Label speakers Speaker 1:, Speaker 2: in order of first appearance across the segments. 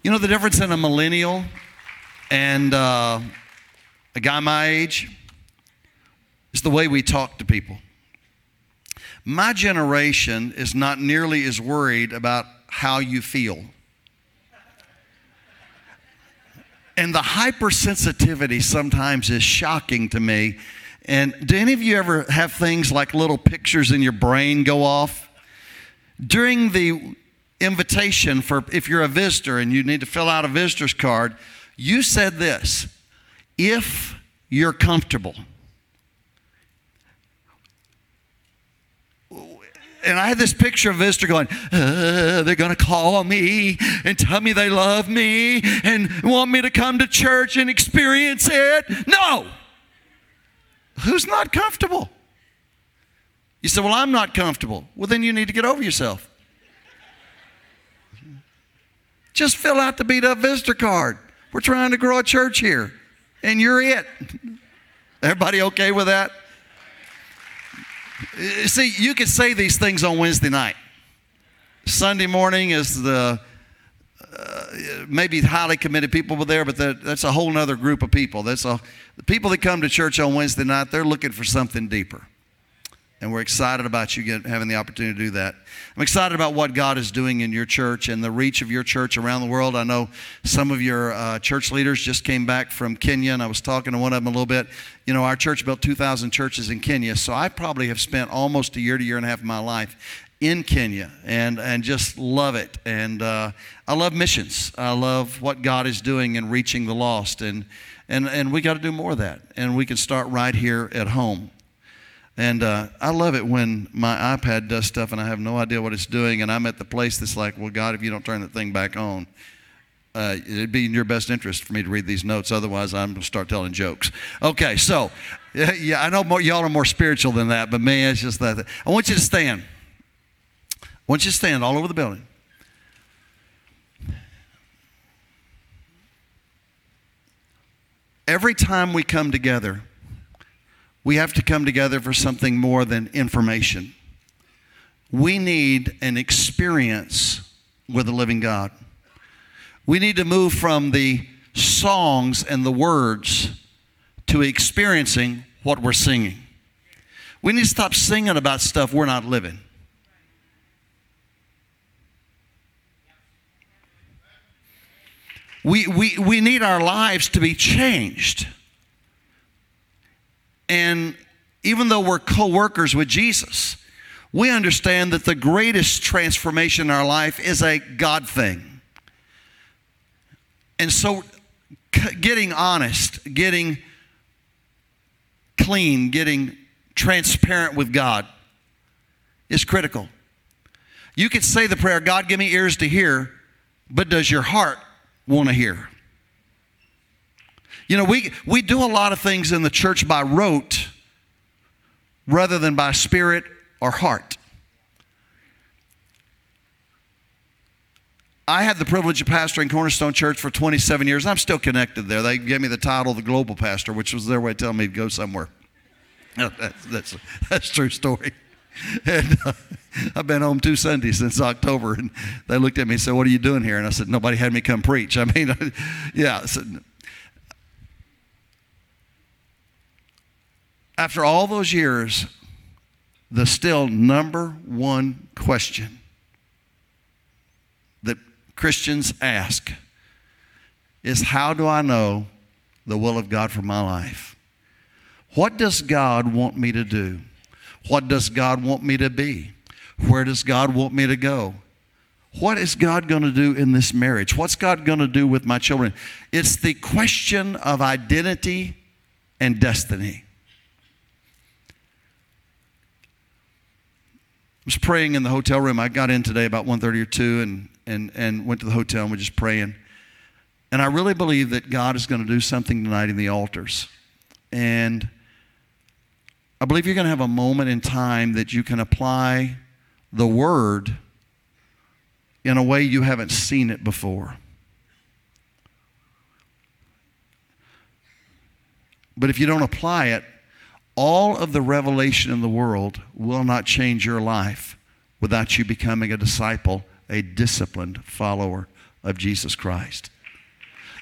Speaker 1: You know the difference in a millennial and uh, a guy my age? It's the way we talk to people. My generation is not nearly as worried about how you feel. And the hypersensitivity sometimes is shocking to me. And do any of you ever have things like little pictures in your brain go off? During the invitation for if you're a visitor and you need to fill out a visitor's card, you said this if you're comfortable. and I had this picture of a visitor going, uh, they're going to call me and tell me they love me and want me to come to church and experience it. No. Who's not comfortable? You say, well, I'm not comfortable. Well, then you need to get over yourself. Just fill out the beat up visitor card. We're trying to grow a church here, and you're it. Everybody okay with that? See, you could say these things on Wednesday night. Sunday morning is the uh, maybe highly committed people were there, but that, that's a whole other group of people. That's a, the people that come to church on Wednesday night, they're looking for something deeper. And we're excited about you get, having the opportunity to do that. I'm excited about what God is doing in your church and the reach of your church around the world. I know some of your uh, church leaders just came back from Kenya, and I was talking to one of them a little bit. You know, our church built 2,000 churches in Kenya, so I probably have spent almost a year to year and a half of my life in Kenya and, and just love it. And uh, I love missions. I love what God is doing in reaching the lost. And, and, and we got to do more of that. And we can start right here at home. And uh, I love it when my iPad does stuff and I have no idea what it's doing, and I'm at the place that's like, well, God, if you don't turn that thing back on, uh, it'd be in your best interest for me to read these notes. Otherwise, I'm going to start telling jokes. Okay, so, yeah, I know more, y'all are more spiritual than that, but man, it's just that. I want you to stand. I want you to stand all over the building. Every time we come together, we have to come together for something more than information. We need an experience with the living God. We need to move from the songs and the words to experiencing what we're singing. We need to stop singing about stuff we're not living. We, we, we need our lives to be changed. And even though we're co workers with Jesus, we understand that the greatest transformation in our life is a God thing. And so, getting honest, getting clean, getting transparent with God is critical. You could say the prayer, God, give me ears to hear, but does your heart want to hear? You know, we, we do a lot of things in the church by rote rather than by spirit or heart. I had the privilege of pastoring Cornerstone Church for 27 years. And I'm still connected there. They gave me the title of the global pastor, which was their way of telling me to go somewhere. that's, that's, that's true story. And uh, I've been home two Sundays since October, and they looked at me and said, "What are you doing here?" And I said, "Nobody had me come preach." I mean, yeah. So after all those years, the still number one question that Christians ask is how do I know the will of God for my life? What does God want me to do? What does God want me to be? Where does God want me to go? What is God going to do in this marriage? What's God going to do with my children? It's the question of identity and destiny. Was praying in the hotel room. I got in today about 1.30 or 2 and, and, and went to the hotel and was just praying. And I really believe that God is going to do something tonight in the altars. And I believe you're going to have a moment in time that you can apply the word in a way you haven't seen it before. But if you don't apply it, all of the revelation in the world will not change your life without you becoming a disciple, a disciplined follower of Jesus Christ.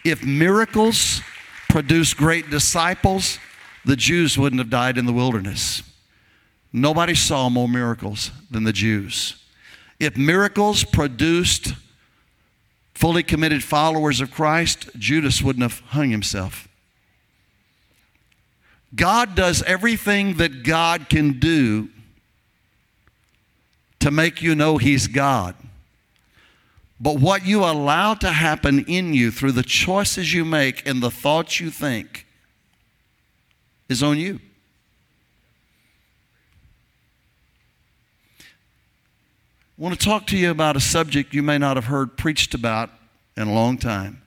Speaker 1: If miracles produce great disciples, the Jews wouldn't have died in the wilderness. Nobody saw more miracles than the Jews. If miracles produced fully committed followers of Christ, Judas wouldn't have hung himself. God does everything that God can do to make you know He's God. But what you allow to happen in you through the choices you make and the thoughts you think is on you. I want to talk to you about a subject you may not have heard preached about in a long time.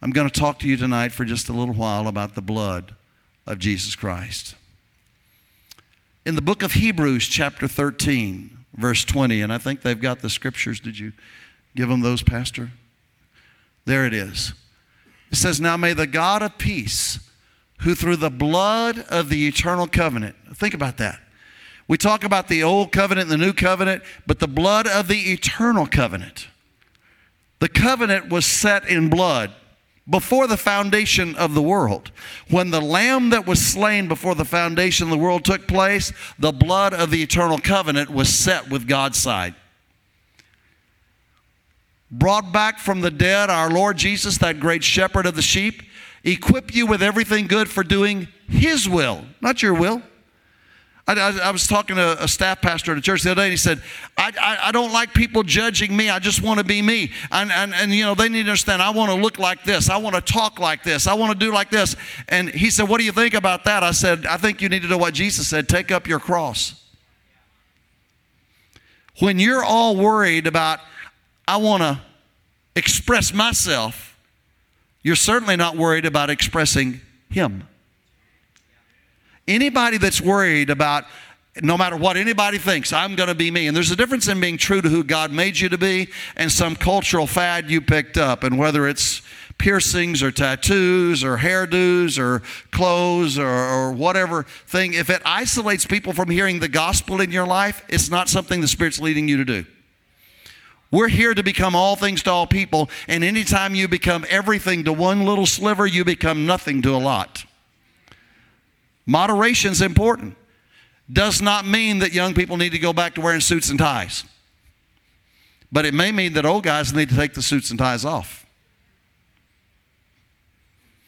Speaker 1: I'm going to talk to you tonight for just a little while about the blood of Jesus Christ. In the book of Hebrews, chapter 13, verse 20, and I think they've got the scriptures. Did you give them those, Pastor? There it is. It says, Now may the God of peace, who through the blood of the eternal covenant, think about that. We talk about the old covenant and the new covenant, but the blood of the eternal covenant. The covenant was set in blood before the foundation of the world. When the lamb that was slain before the foundation of the world took place, the blood of the eternal covenant was set with God's side. Brought back from the dead, our Lord Jesus, that great shepherd of the sheep, equip you with everything good for doing His will, not your will. I, I, I, was talking to a staff pastor at a church the other day, and he said, I, I, I don't like people judging me. I just want to be me. And, and, and, you know, they need to understand I want to look like this. I want to talk like this. I want to do like this. And he said, What do you think about that? I said, I think you need to know what Jesus said take up your cross. When you're all worried about, I want to express myself, you're certainly not worried about expressing Him. Anybody that's worried about no matter what anybody thinks, I'm going to be me. And there's a difference in being true to who God made you to be and some cultural fad you picked up. And whether it's piercings or tattoos or hairdos or clothes or, or, whatever thing, if it isolates people from hearing the gospel in your life, it's not something the Spirit's leading you to do. We're here to become all things to all people. And anytime you become everything to one little sliver, you become nothing to a lot. Moderation is important. Does not mean that young people need to go back to wearing suits and ties. But it may mean that old guys need to take the suits and ties off.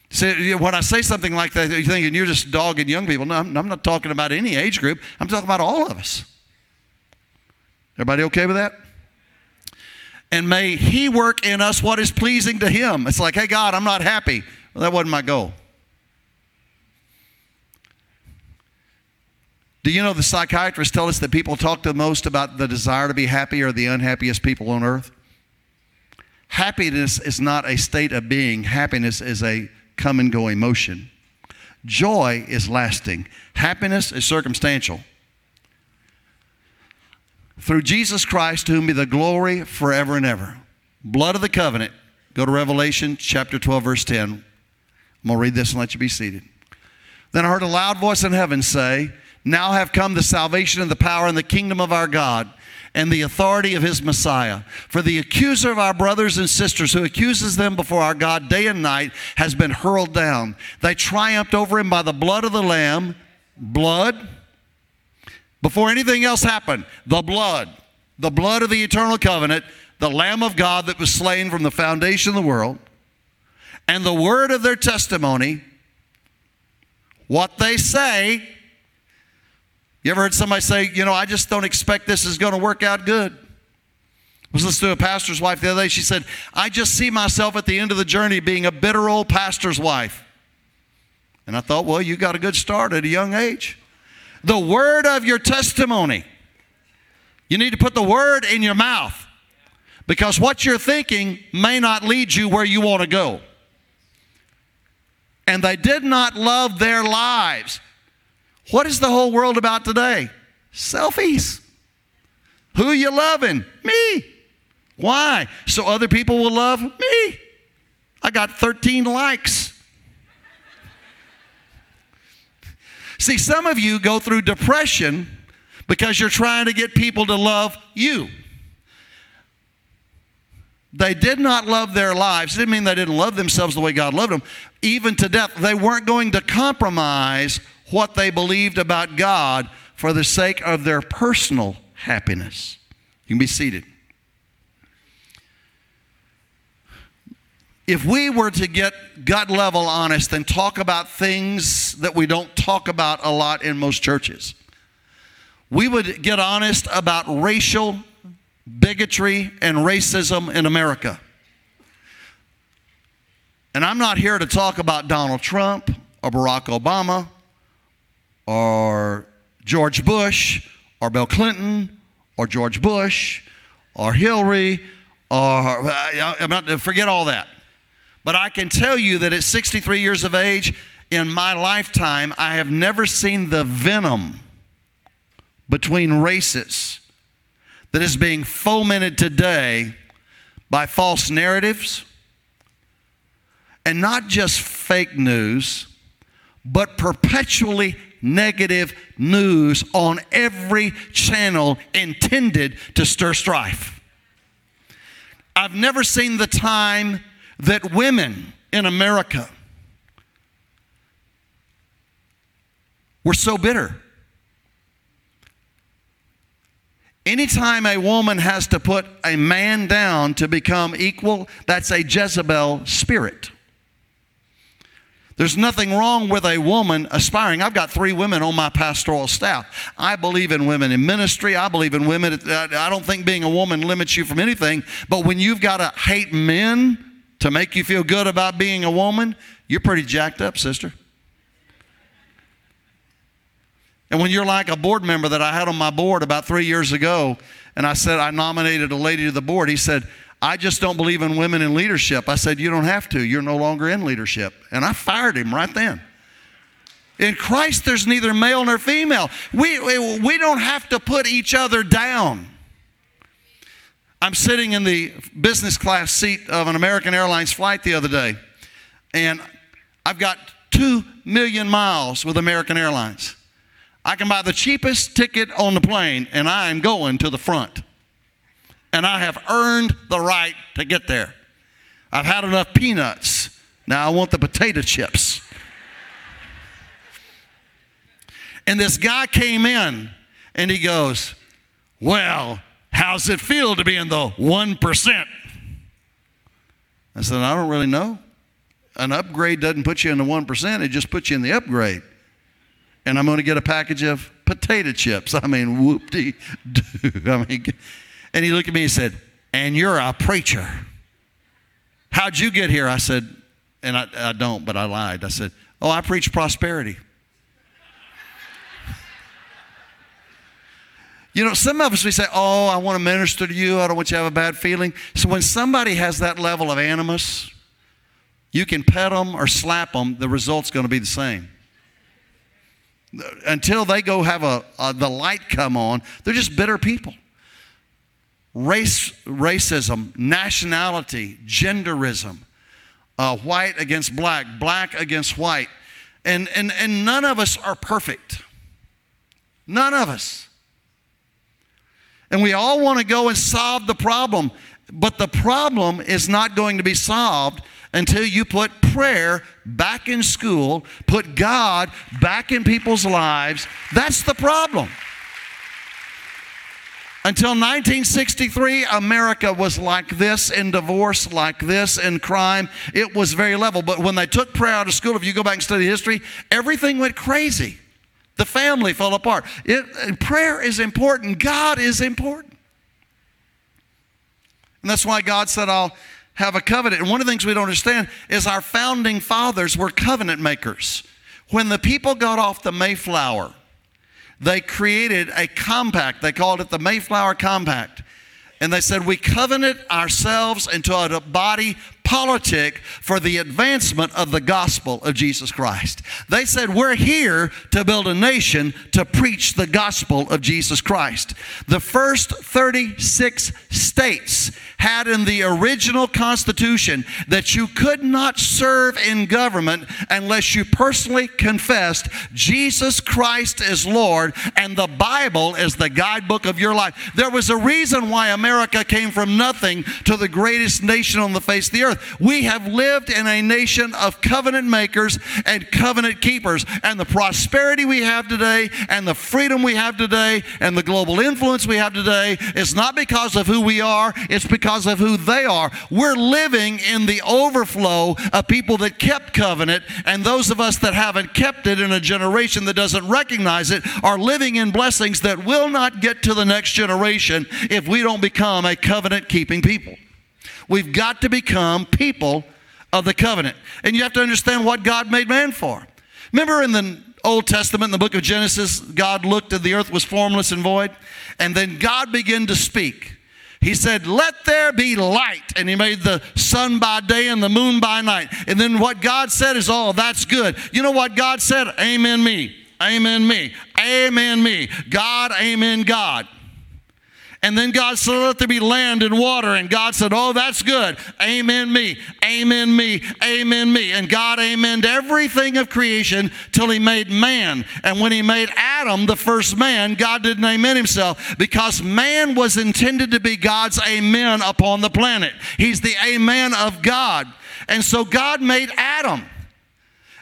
Speaker 1: See, when I say something like that, you're thinking you're just dogging young people. No, I'm, I'm not talking about any age group. I'm talking about all of us. Everybody okay with that? And may He work in us what is pleasing to Him. It's like, hey, God, I'm not happy. Well, that wasn't my goal. Do you know the psychiatrists tell us that people talk the most about the desire to be happy are the unhappiest people on earth? Happiness is not a state of being, happiness is a come and go emotion. Joy is lasting, happiness is circumstantial. Through Jesus Christ, to whom be the glory forever and ever. Blood of the covenant. Go to Revelation chapter 12, verse 10. I'm going to read this and let you be seated. Then I heard a loud voice in heaven say, now have come the salvation and the power and the kingdom of our God and the authority of his Messiah. For the accuser of our brothers and sisters who accuses them before our God day and night has been hurled down. They triumphed over him by the blood of the Lamb. Blood. Before anything else happened, the blood. The blood of the eternal covenant, the Lamb of God that was slain from the foundation of the world, and the word of their testimony. What they say you ever heard somebody say, you know, I just don't expect this is going to work out good? I was listening to a pastor's wife the other day. She said, I just see myself at the end of the journey being a bitter old pastor's wife. And I thought, well, you got a good start at a young age. The word of your testimony. You need to put the word in your mouth because what you're thinking may not lead you where you want to go. And they did not love their lives. What is the whole world about today? Selfies. Who you loving? Me. Why? So other people will love me. I got 13 likes. See, some of you go through depression because you're trying to get people to love you. They did not love their lives. It didn't mean they didn't love themselves the way God loved them. Even to death, they weren't going to compromise what they believed about God for the sake of their personal happiness. You can be seated. If we were to get gut level honest and talk about things that we don't talk about a lot in most churches, we would get honest about racial bigotry and racism in America. And I'm not here to talk about Donald Trump or Barack Obama or George Bush or Bill Clinton or George Bush or Hillary or uh, I'm not to forget all that. But I can tell you that at 63 years of age, in my lifetime, I have never seen the venom between races that is being fomented today by false narratives and not just fake news, but perpetually negative news on every channel intended to stir strife. I've never seen the time that women in America were so bitter. Anytime a woman has to put a man down to become equal, that's a Jezebel spirit. There's nothing wrong with a woman aspiring. I've got three women on my pastoral staff. I believe in women in ministry. I believe in women. I don't think being a woman limits you from anything. But when you've got to hate men to make you feel good about being a woman, you're pretty jacked up, sister. And when you're like a board member that I had on my board about three years ago, and I said I nominated a lady to the board, he said, I just don't believe in women in leadership. I said, You don't have to. You're no longer in leadership. And I fired him right then. In Christ, there's neither male nor female. We, we, we don't have to put each other down. I'm sitting in the business class seat of an American Airlines flight the other day, and I've got two million miles with American Airlines. I can buy the cheapest ticket on the plane, and I am going to the front and I have earned the right to get there. I've had enough peanuts. Now I want the potato chips. And this guy came in and he goes, Well, how's it feel to be in the 1%? I said, I don't really know. An upgrade doesn't put you in the 1%, it just puts you in the upgrade. And I'm going to get a package of potato chips. I mean, whoop de doo. I mean, and he looked at me and said, And you're a preacher. How'd you get here? I said, And I, I don't, but I lied. I said, Oh, I preach prosperity. You know, some of us, we say, Oh, I want to minister to you. I don't want you to have a bad feeling. So when somebody has that level of animus, you can pet them or slap them, the result's going to be the same. Until they go have a, a the light come on, they're just bitter people race, racism, nationality, genderism, uh, white against black, black against white. And, and, and none of us are perfect. None of us. And we all want to go and solve the problem. But the problem is not going to be solved until you put prayer back in school, put God back in people's lives. That's the problem. Until 1963, America was like this in divorce, like this in crime. It was very level. But when they took prayer out of school, if you go back and study history, everything went crazy. The family fell apart. It, prayer is important, God is important. And that's why God said, I'll have a covenant. And one of the things we don't understand is our founding fathers were covenant makers. When the people got off the Mayflower, they created a compact. They called it the Mayflower Compact. And they said, We covenant ourselves into a body politic for the advancement of the gospel of Jesus Christ. They said, We're here to build a nation to preach the gospel of Jesus Christ. The first 36 states had in the original Constitution that you could not serve in government unless you personally confessed Jesus Christ is Lord and the Bible is the guidebook of your life. There was a reason why America came from nothing to the greatest nation on the face of the earth. We have lived in a nation of covenant makers and covenant keepers, and the prosperity we have today and the freedom we have today and the global influence we have today is not because of who we are, it's because of who they are. We're living in the overflow of people that kept covenant, and those of us that haven't kept it in a generation that doesn't recognize it are living in blessings that will not get to the next generation if we don't become a covenant keeping people. We've got to become people of the covenant. And you have to understand what God made man for. Remember in the Old Testament, in the book of Genesis, God looked and the earth was formless and void, and then God began to speak. He said, Let there be light. And he made the sun by day and the moon by night. And then what God said is, Oh, that's good. You know what God said? Amen me. Amen me. Amen me. God, amen God. And then God said, Let there be land and water. And God said, Oh, that's good. Amen me. Amen me. Amen me. And God amened everything of creation till he made man. And when he made Adam, the first man, God didn't amen himself because man was intended to be God's amen upon the planet. He's the amen of God. And so God made Adam.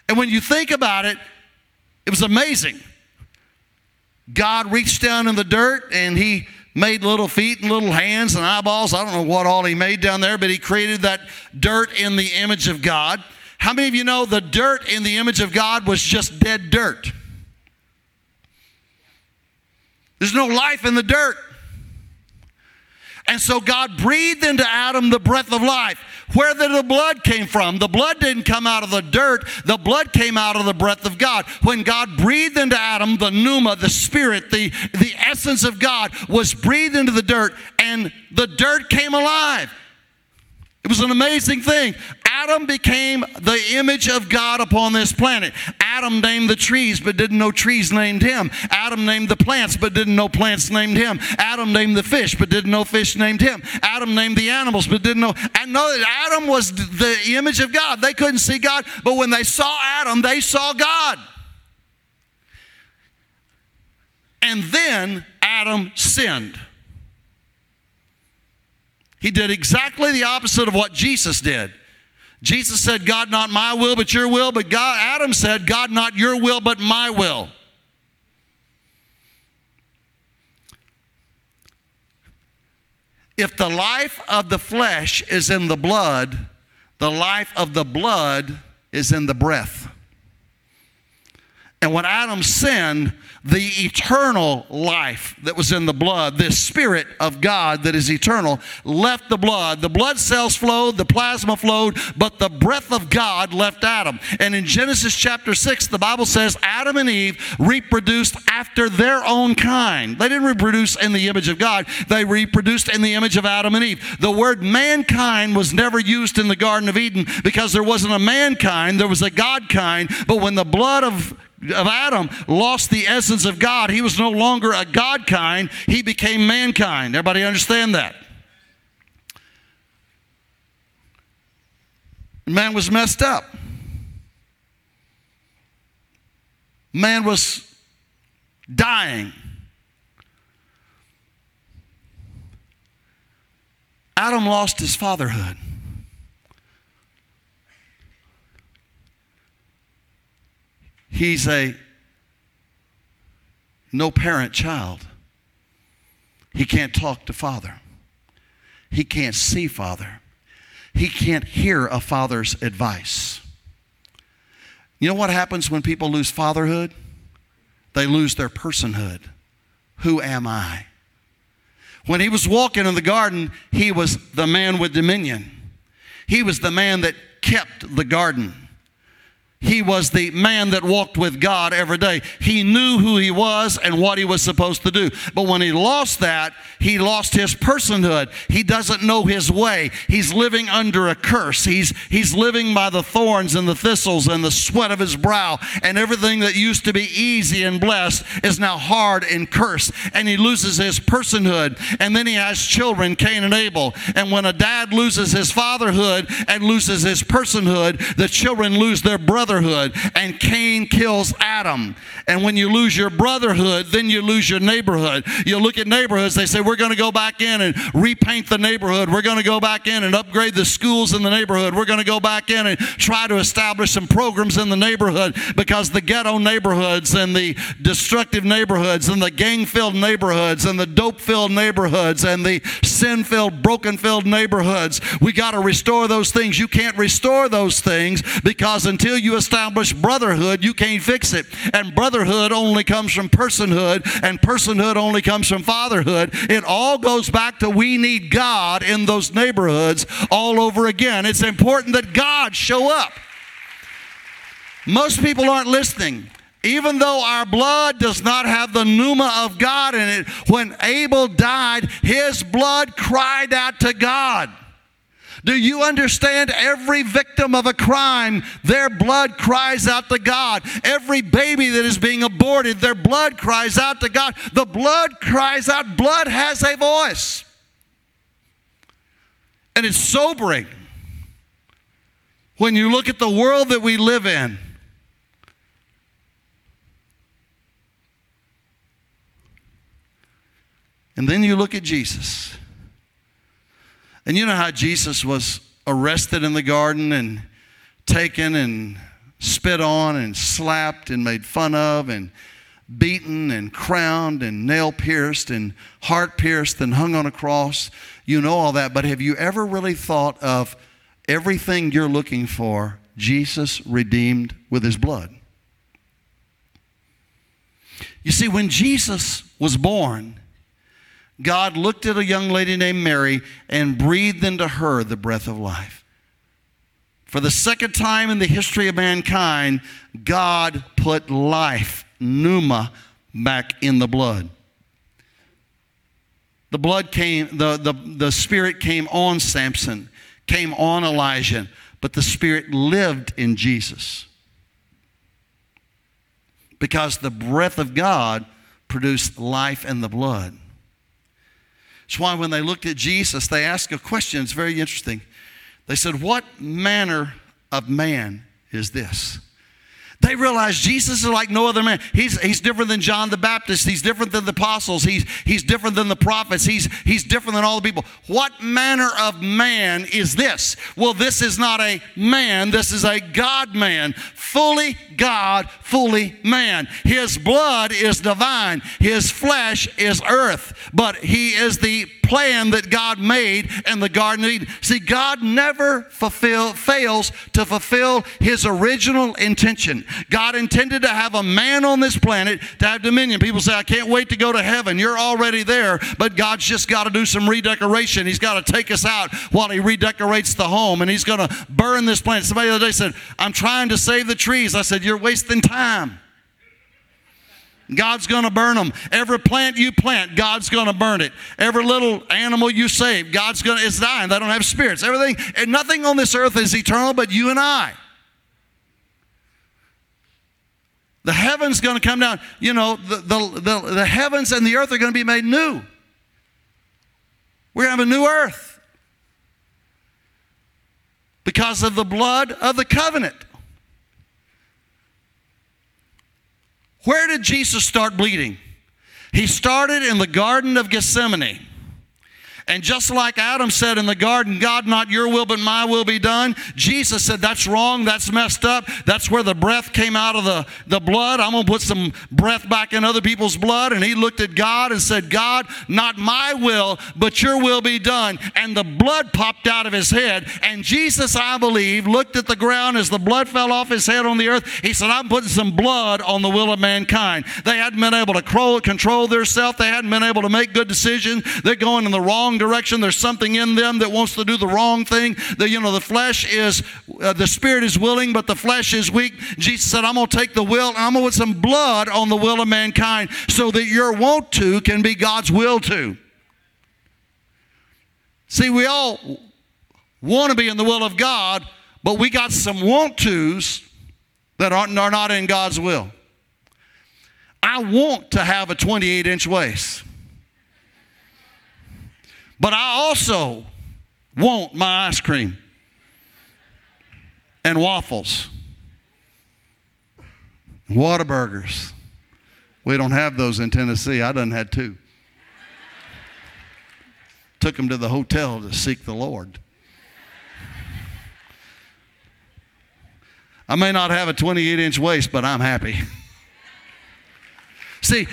Speaker 1: And when you think about it, it was amazing. God reached down in the dirt and he made little feet and little hands and eyeballs. I don't know what all he made down there, but he created that dirt in the image of God. How many of you know the dirt in the image of God was just dead dirt? There's no life in the dirt. And so God breathed into Adam the breath of life. Where did the blood came from? The blood didn't come out of the dirt. The blood came out of the breath of God. When God breathed into Adam, the pneuma, the spirit, the, the essence of God was breathed into the dirt, and the dirt came alive. It was an amazing thing. Adam became the image of God upon this planet. Adam named the trees, but didn't know trees named him. Adam named the plants, but didn't know plants named him. Adam named the fish, but didn't know fish named him. Adam named the animals, but didn't know. And know that Adam was the image of God. They couldn't see God, but when they saw Adam, they saw God. And then Adam sinned. He did exactly the opposite of what Jesus did. Jesus said, God, not my will, but your will. But God, Adam said, God, not your will, but my will. If the life of the flesh is in the blood, the life of the blood is in the breath. And when Adam sinned, the eternal life that was in the blood, this spirit of God that is eternal, left the blood. The blood cells flowed, the plasma flowed, but the breath of God left Adam. And in Genesis chapter 6, the Bible says Adam and Eve reproduced after their own kind. They didn't reproduce in the image of God, they reproduced in the image of Adam and Eve. The word mankind was never used in the Garden of Eden because there wasn't a mankind, there was a God kind. But when the blood of of Adam lost the essence of God. He was no longer a God kind, he became mankind. Everybody understand that? Man was messed up. Man was dying. Adam lost his fatherhood. He's a no parent child. He can't talk to father. He can't see father. He can't hear a father's advice. You know what happens when people lose fatherhood? They lose their personhood. Who am I? When he was walking in the garden, he was the man with dominion. He was the man that kept the garden. He was the man that walked with God every day. He knew who he was and what he was supposed to do. But when he lost that, he lost his personhood. He doesn't know his way. He's living under a curse. He's, he's living by the thorns and the thistles and the sweat of his brow. And everything that used to be easy and blessed is now hard and cursed. And he loses his personhood. And then he has children, Cain and Abel. And when a dad loses his fatherhood and loses his personhood, the children lose their brother brotherhood, and Cain kills Adam. And when you lose your brotherhood, then you lose your neighborhood. You look at neighborhoods, they say, We're going to go back in and repaint the neighborhood. We're going to go back in and upgrade the schools in the neighborhood. We're going to go back in and try to establish some programs in the neighborhood because the ghetto neighborhoods and the destructive neighborhoods and the gang filled neighborhoods and the dope filled neighborhoods and the sin filled, broken filled neighborhoods, we got to restore those things. You can't restore those things because until you establish brotherhood, you can't fix it. And brotherhood only comes from personhood, and personhood only comes from fatherhood. It all goes back to we need God in those neighborhoods all over again. It's important that God show up. Most people aren't listening. Even though our blood does not have the pneuma of God in it, when Abel died, his blood cried out to God. Do you understand? Every victim of a crime, their blood cries out to God. Every baby that is being aborted, their blood cries out to God. The blood cries out. Blood has a voice. And it's sobering when you look at the world that we live in. And then you look at Jesus. And you know how Jesus was arrested in the garden and taken and spit on and slapped and made fun of and beaten and crowned and nail pierced and heart pierced and hung on a cross. You know all that, but have you ever really thought of everything you're looking for, Jesus redeemed with his blood? You see, when Jesus was born, God looked at a young lady named Mary and breathed into her the breath of life. For the second time in the history of mankind, God put life, pneuma, back in the blood. The blood came, the, the, the spirit came on Samson, came on Elijah, but the spirit lived in Jesus. Because the breath of God produced life in the blood. That's why when they looked at Jesus, they asked a question. It's very interesting. They said, What manner of man is this? They realize Jesus is like no other man. He's, he's different than John the Baptist. He's different than the apostles. He's, he's different than the prophets. He's, he's different than all the people. What manner of man is this? Well, this is not a man. This is a God man. Fully God, fully man. His blood is divine. His flesh is earth. But he is the plan that God made in the Garden of Eden. See, God never fulfill, fails to fulfill his original intention. God intended to have a man on this planet to have dominion. People say, I can't wait to go to heaven. You're already there, but God's just got to do some redecoration. He's got to take us out while he redecorates the home, and he's going to burn this planet. Somebody the other day said, I'm trying to save the trees. I said, You're wasting time. God's going to burn them. Every plant you plant, God's going to burn it. Every little animal you save, God's going to, it's dying. They don't have spirits. Everything, and nothing on this earth is eternal but you and I. The heavens going to come down. You know, the, the, the, the heavens and the earth are going to be made new. We're going to have a new earth because of the blood of the covenant. Where did Jesus start bleeding? He started in the Garden of Gethsemane. And just like Adam said in the garden, God, not your will, but my will be done, Jesus said, That's wrong. That's messed up. That's where the breath came out of the, the blood. I'm going to put some breath back in other people's blood. And he looked at God and said, God, not my will, but your will be done. And the blood popped out of his head. And Jesus, I believe, looked at the ground as the blood fell off his head on the earth. He said, I'm putting some blood on the will of mankind. They hadn't been able to control, self, they hadn't been able to make good decisions. They're going in the wrong direction. There's something in them that wants to do the wrong thing. The, you know, the flesh is, uh, the spirit is willing, but the flesh is weak. Jesus said, I'm going to take the will and I'm going to put some blood on the will of mankind so that your want to can be God's will to. See, we all want to be in the will of God, but we got some want tos that aren't, are not in God's will. I want to have a 28 inch waist. But I also want my ice cream and waffles, Whataburgers. We don't have those in Tennessee. I done had two. Took them to the hotel to seek the Lord. I may not have a 28 inch waist, but I'm happy. See,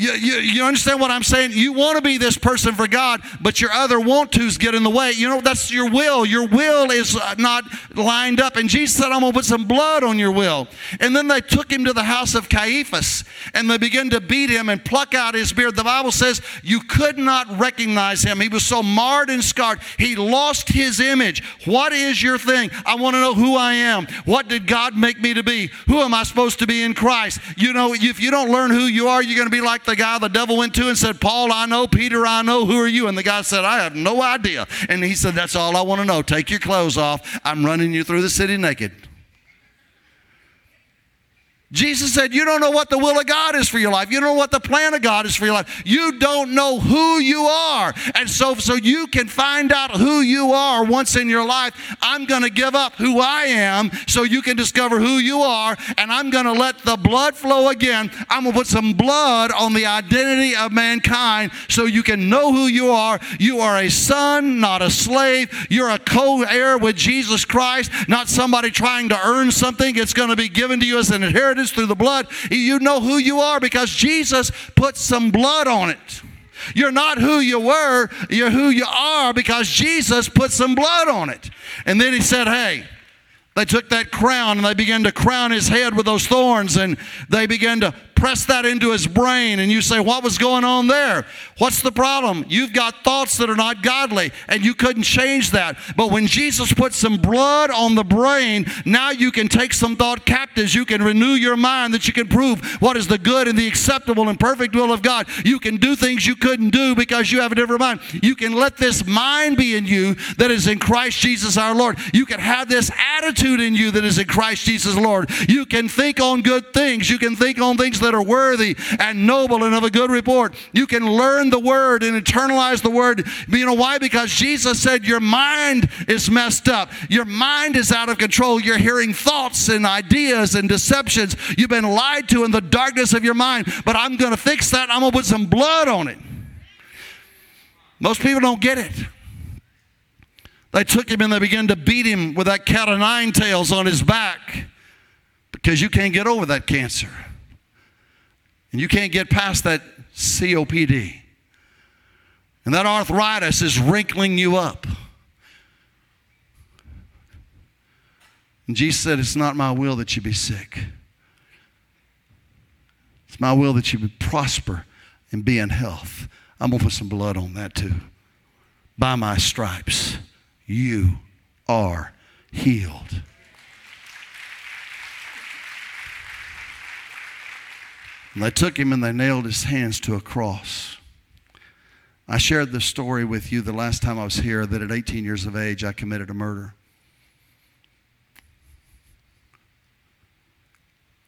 Speaker 1: you, you, you, understand what I'm saying? You want to be this person for God, but your other want tos get in the way. You know, that's your will. Your will is uh, not lined up. And Jesus said, I'm going to put some blood on your will. And then they took him to the house of Caiaphas and they began to beat him and pluck out his beard. The Bible says you could not recognize him. He was so marred and scarred. He lost his image. What is your thing? I want to know who I am. What did God make me to be? Who am I supposed to be in Christ? You know, if you don't learn who you are, you're going to be like the guy the devil went to and said, Paul, I know, Peter, I know, who are you? And the guy said, I have no idea. And he said, That's all I want to know. Take your clothes off. I'm running you through the city naked. Jesus said, You don't know what the will of God is for your life. You don't know what the plan of God is for your life. You don't know who you are. And so, so you can find out who you are once in your life. I'm going to give up who I am so you can discover who you are. And I'm going to let the blood flow again. I'm going to put some blood on the identity of mankind so you can know who you are. You are a son, not a slave. You're a co heir with Jesus Christ, not somebody trying to earn something. It's going to be given to you as an inheritance through the blood. You know who you are because Jesus put some blood on it. You're not who you were, you're who you are because Jesus put some blood on it. And then he said, Hey, they took that crown and they began to crown his head with those thorns and they began to press that into his brain and you say, What was going on there? What's the problem? You've got thoughts that are not godly and you couldn't change that. But when Jesus put some blood on the brain, now you can take some thought captives. You can renew your mind that you can prove what is the good and the acceptable and perfect will of God. You can do things you couldn't do because you have a different mind. You can let this mind be in you that is in Christ Jesus our Lord. You can have this attitude in you that is in Christ Jesus Lord. You can think on good things. You can think on things that that are worthy and noble and of a good report. You can learn the word and internalize the word. You know why? Because Jesus said your mind is messed up. Your mind is out of control. You're hearing thoughts and ideas and deceptions. You've been lied to in the darkness of your mind. But I'm going to fix that. I'm going to put some blood on it. Most people don't get it. They took him and they began to beat him with that cat of nine tails on his back because you can't get over that cancer. And you can't get past that COPD. And that arthritis is wrinkling you up. And Jesus said, It's not my will that you be sick. It's my will that you be prosper and be in health. I'm going to put some blood on that too. By my stripes, you are healed. And they took him and they nailed his hands to a cross. I shared this story with you the last time I was here that at 18 years of age I committed a murder.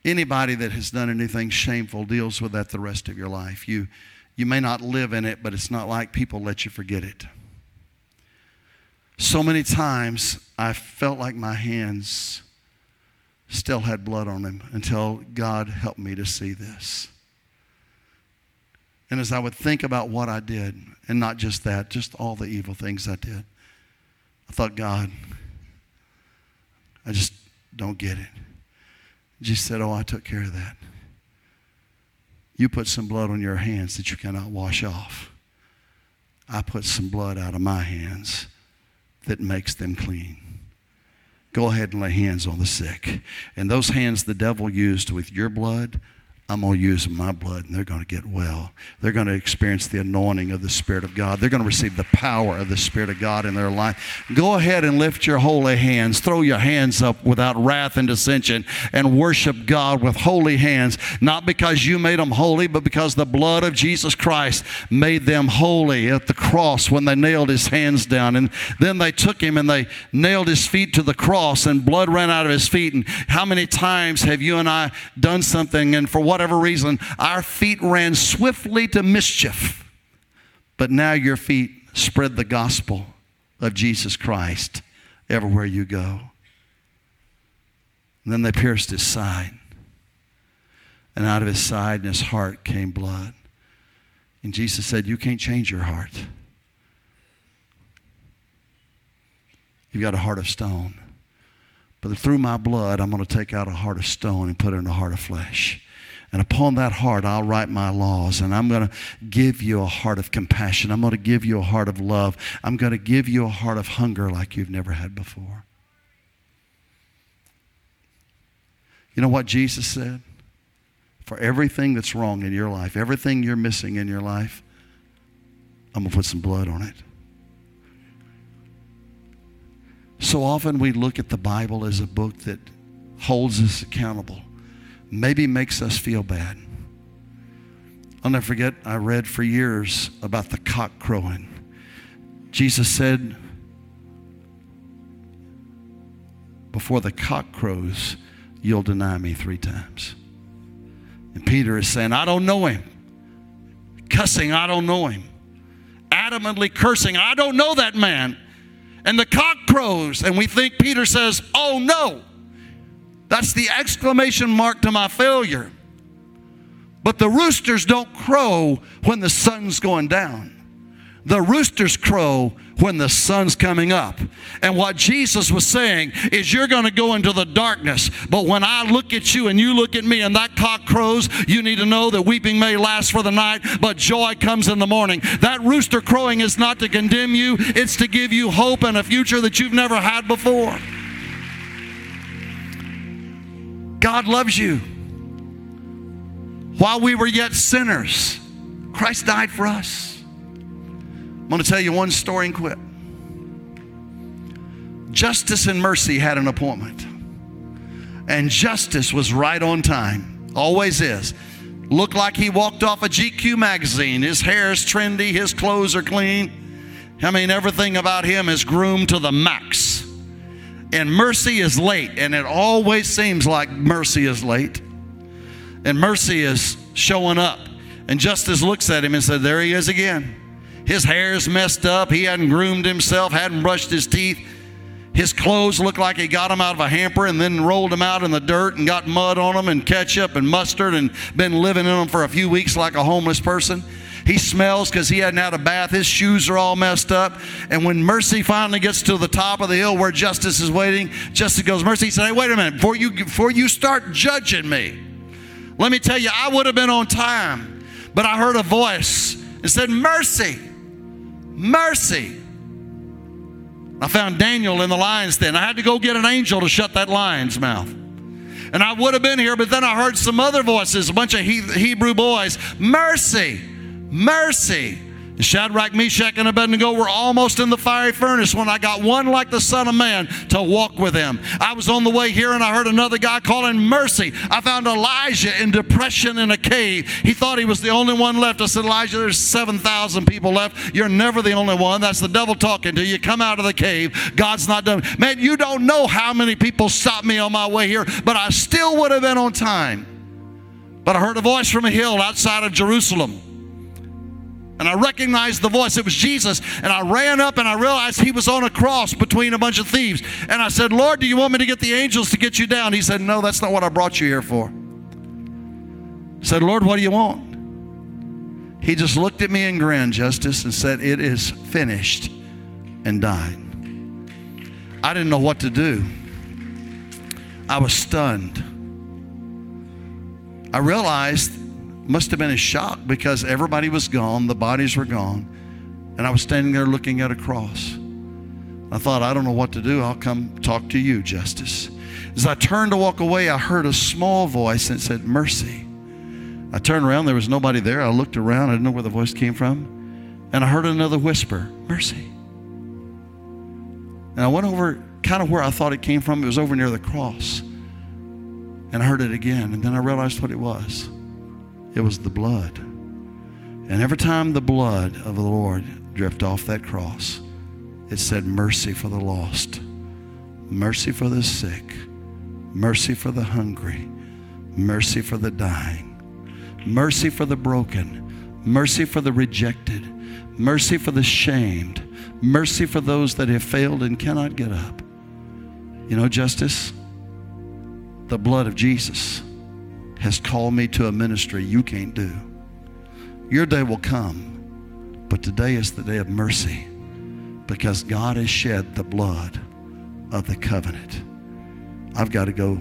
Speaker 1: Anybody that has done anything shameful deals with that the rest of your life. You, you may not live in it, but it's not like people let you forget it. So many times I felt like my hands still had blood on him until God helped me to see this. And as I would think about what I did, and not just that, just all the evil things I did, I thought, God, I just don't get it. Jesus said, Oh, I took care of that. You put some blood on your hands that you cannot wash off. I put some blood out of my hands that makes them clean go ahead and lay hands on the sick. And those hands the devil used with your blood I'm going to use my blood and they're going to get well. They're going to experience the anointing of the Spirit of God. They're going to receive the power of the Spirit of God in their life. Go ahead and lift your holy hands. Throw your hands up without wrath and dissension and worship God with holy hands, not because you made them holy, but because the blood of Jesus Christ made them holy at the cross when they nailed his hands down. And then they took him and they nailed his feet to the cross and blood ran out of his feet. And how many times have you and I done something and for what whatever reason, our feet ran swiftly to mischief. But now your feet spread the gospel of Jesus Christ everywhere you go. And then they pierced his side. And out of his side and his heart came blood. And Jesus said, You can't change your heart. You've got a heart of stone. But through my blood, I'm going to take out a heart of stone and put in a heart of flesh. And upon that heart, I'll write my laws. And I'm going to give you a heart of compassion. I'm going to give you a heart of love. I'm going to give you a heart of hunger like you've never had before. You know what Jesus said? For everything that's wrong in your life, everything you're missing in your life, I'm going to put some blood on it. So often we look at the Bible as a book that holds us accountable maybe makes us feel bad. I'll never forget, I read for years about the cock crowing. Jesus said, Before the cock crows, you'll deny me three times. And Peter is saying, I don't know him. Cussing, I don't know him. Adamantly cursing, I don't know that man. And the cock crows, and we think Peter says, Oh no. That's the exclamation mark to my failure. But the roosters don't crow when the sun's going down. The roosters crow when the sun's coming up. And what Jesus was saying is, you're going to go into the darkness. But when I look at you and you look at me and that cock crows, you need to know that weeping may last for the night, but joy comes in the morning. That rooster crowing is not to condemn you, it's to give you hope and a future that you've never had before. God loves you. While we were yet sinners, Christ died for us. I'm going to tell you one story and quit. Justice and Mercy had an appointment. And Justice was right on time, always is. Looked like he walked off a GQ magazine. His hair is trendy, his clothes are clean. I mean, everything about him is groomed to the max and mercy is late, and it always seems like mercy is late. And mercy is showing up. And Justice looks at him and said, There he is again. His hair's messed up. He hadn't groomed himself, hadn't brushed his teeth. His clothes look like he got them out of a hamper and then rolled them out in the dirt and got mud on them and ketchup and mustard and been living in them for a few weeks like a homeless person. He smells because he hadn't had a bath. His shoes are all messed up. And when Mercy finally gets to the top of the hill where Justice is waiting, Justice goes, Mercy he said, Hey, wait a minute. Before you, before you start judging me, let me tell you, I would have been on time. But I heard a voice and said, Mercy, mercy. I found Daniel in the lion's den. I had to go get an angel to shut that lion's mouth. And I would have been here, but then I heard some other voices, a bunch of Hebrew boys. Mercy mercy. Shadrach, Meshach, and Abednego were almost in the fiery furnace when I got one like the Son of Man to walk with him. I was on the way here and I heard another guy calling mercy. I found Elijah in depression in a cave. He thought he was the only one left. I said, Elijah, there's 7,000 people left. You're never the only one. That's the devil talking to you. Come out of the cave. God's not done. Man, you don't know how many people stopped me on my way here, but I still would have been on time. But I heard a voice from a hill outside of Jerusalem and I recognized the voice. It was Jesus. And I ran up and I realized he was on a cross between a bunch of thieves. And I said, Lord, do you want me to get the angels to get you down? He said, No, that's not what I brought you here for. I said, Lord, what do you want? He just looked at me and grinned, Justice, and said, It is finished, and died. I didn't know what to do. I was stunned. I realized must have been a shock because everybody was gone, the bodies were gone, and I was standing there looking at a cross. I thought, I don't know what to do. I'll come talk to you, Justice. As I turned to walk away, I heard a small voice that said, Mercy. I turned around, there was nobody there. I looked around, I didn't know where the voice came from. And I heard another whisper, Mercy. And I went over kind of where I thought it came from. It was over near the cross. And I heard it again. And then I realized what it was it was the blood. And every time the blood of the Lord dripped off that cross, it said, Mercy for the lost, mercy for the sick, mercy for the hungry, mercy for the dying, mercy for the broken, mercy for the rejected, mercy for the shamed, mercy for those that have failed and cannot get up. You know, Justice, the blood of Jesus has called me to a ministry you can't do. Your day will come, but today is the day of mercy because God has shed the blood of the covenant. I've got to go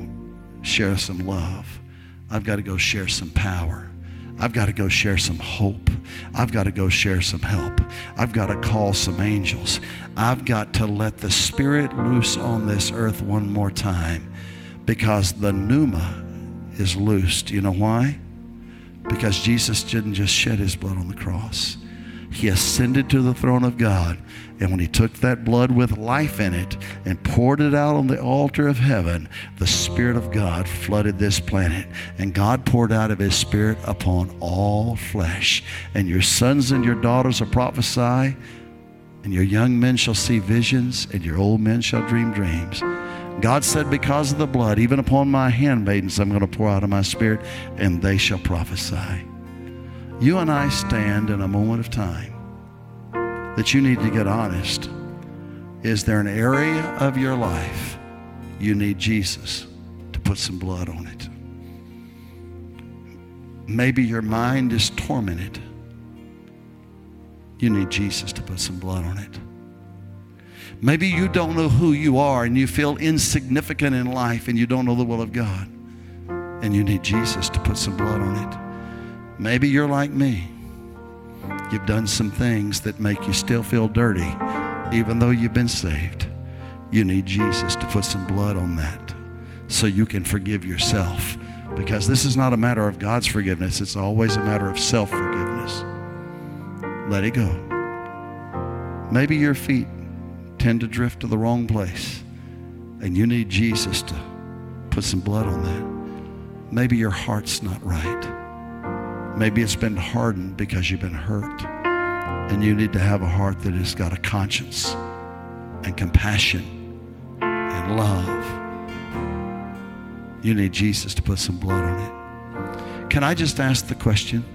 Speaker 1: share some love. I've got to go share some power. I've got to go share some hope. I've got to go share some help. I've got to call some angels. I've got to let the Spirit loose on this earth one more time because the pneuma is loosed. You know why? Because Jesus didn't just shed his blood on the cross. He ascended to the throne of God. And when he took that blood with life in it and poured it out on the altar of heaven, the Spirit of God flooded this planet. And God poured out of his Spirit upon all flesh. And your sons and your daughters will prophesy, and your young men shall see visions, and your old men shall dream dreams. God said, Because of the blood, even upon my handmaidens, I'm going to pour out of my spirit, and they shall prophesy. You and I stand in a moment of time that you need to get honest. Is there an area of your life you need Jesus to put some blood on it? Maybe your mind is tormented. You need Jesus to put some blood on it. Maybe you don't know who you are and you feel insignificant in life and you don't know the will of God. And you need Jesus to put some blood on it. Maybe you're like me. You've done some things that make you still feel dirty, even though you've been saved. You need Jesus to put some blood on that so you can forgive yourself. Because this is not a matter of God's forgiveness, it's always a matter of self forgiveness. Let it go. Maybe your feet tend to drift to the wrong place, and you need Jesus to put some blood on that. Maybe your heart's not right. Maybe it's been hardened because you've been hurt. And you need to have a heart that has got a conscience and compassion and love. You need Jesus to put some blood on it. Can I just ask the question?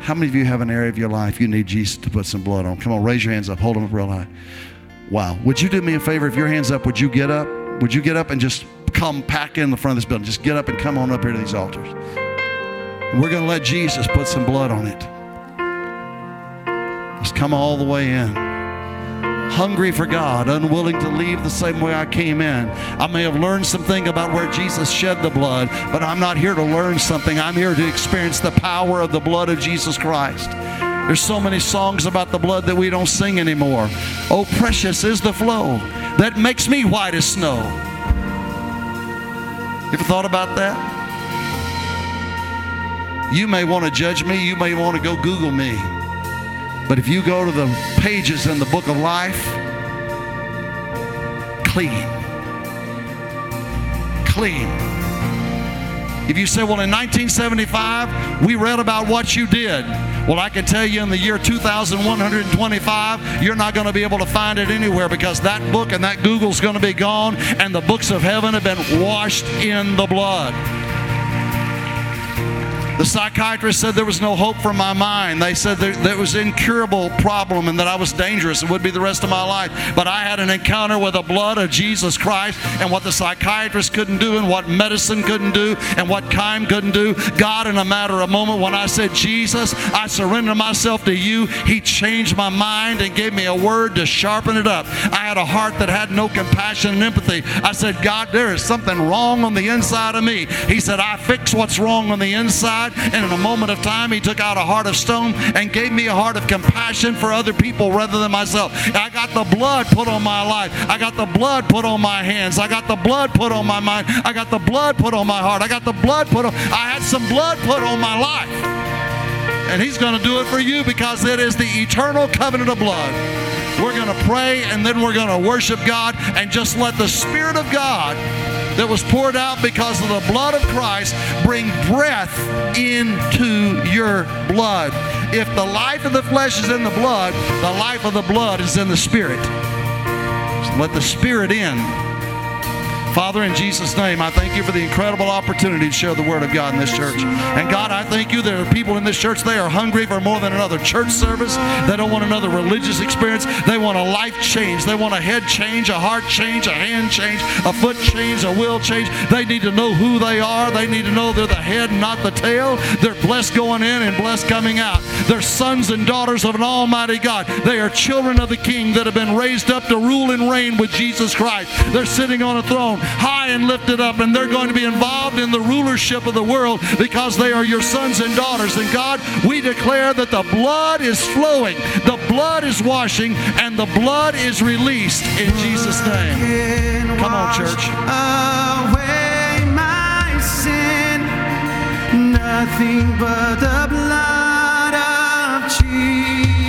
Speaker 1: How many of you have an area of your life you need Jesus to put some blood on? Come on, raise your hands up. Hold them up real high. Wow. Would you do me a favor? If your hand's up, would you get up? Would you get up and just come pack in the front of this building? Just get up and come on up here to these altars. We're going to let Jesus put some blood on it. Just come all the way in. Hungry for God, unwilling to leave the same way I came in. I may have learned something about where Jesus shed the blood, but I'm not here to learn something. I'm here to experience the power of the blood of Jesus Christ. There's so many songs about the blood that we don't sing anymore. Oh, precious is the flow that makes me white as snow. You ever thought about that? You may want to judge me, you may want to go Google me. But if you go to the pages in the book of life, clean. Clean. If you say, well, in 1975, we read about what you did. Well, I can tell you in the year 2125, you're not going to be able to find it anywhere because that book and that Google's going to be gone, and the books of heaven have been washed in the blood. The psychiatrist said there was no hope for my mind. They said there, there was an incurable problem and that I was dangerous and would be the rest of my life. But I had an encounter with the blood of Jesus Christ and what the psychiatrist couldn't do and what medicine couldn't do and what time couldn't do. God, in a matter of moment, when I said, Jesus, I surrender myself to you, He changed my mind and gave me a word to sharpen it up. I had a heart that had no compassion and empathy. I said, God, there is something wrong on the inside of me. He said, I fix what's wrong on the inside blood, and in a moment of time, He took out a heart of stone and gave me a heart of compassion for other people rather than myself. I got the blood put on my life. I got the blood put on my hands. I got the blood put on my mind. I got the blood put on my heart. I got the blood put on. I had some blood put on my life. And He's going to do it for you because it is the eternal covenant of blood. We're going to pray and then we're going to worship God and just let the Spirit of God that was poured out because of the blood of Christ bring breath into your blood. If the life of the flesh is in the blood, the life of the blood is in the Spirit. So let the Spirit in Father, in Jesus' name, I thank you for the incredible opportunity to share the Word of God in this church. And God, I thank you there are people in this church, they are hungry for more than another church service. They don't want another religious experience. They want a life change. They want a head change, a heart change, a hand change, a foot change, a will change. They need to know who they are. They need to know they're the head, not the tail. They're blessed going in and blessed coming out. They're sons and daughters of an almighty God. They are children of the King that have been raised up to rule and reign with Jesus Christ. They're sitting on a throne high and lifted up, and they're going to be involved in the rulership of the world because they are your sons and daughters. And God, we declare that the blood is flowing, the blood is washing, and the blood is released in Jesus' name. Come on, church.
Speaker 2: Away my sin, nothing but the blood of Jesus.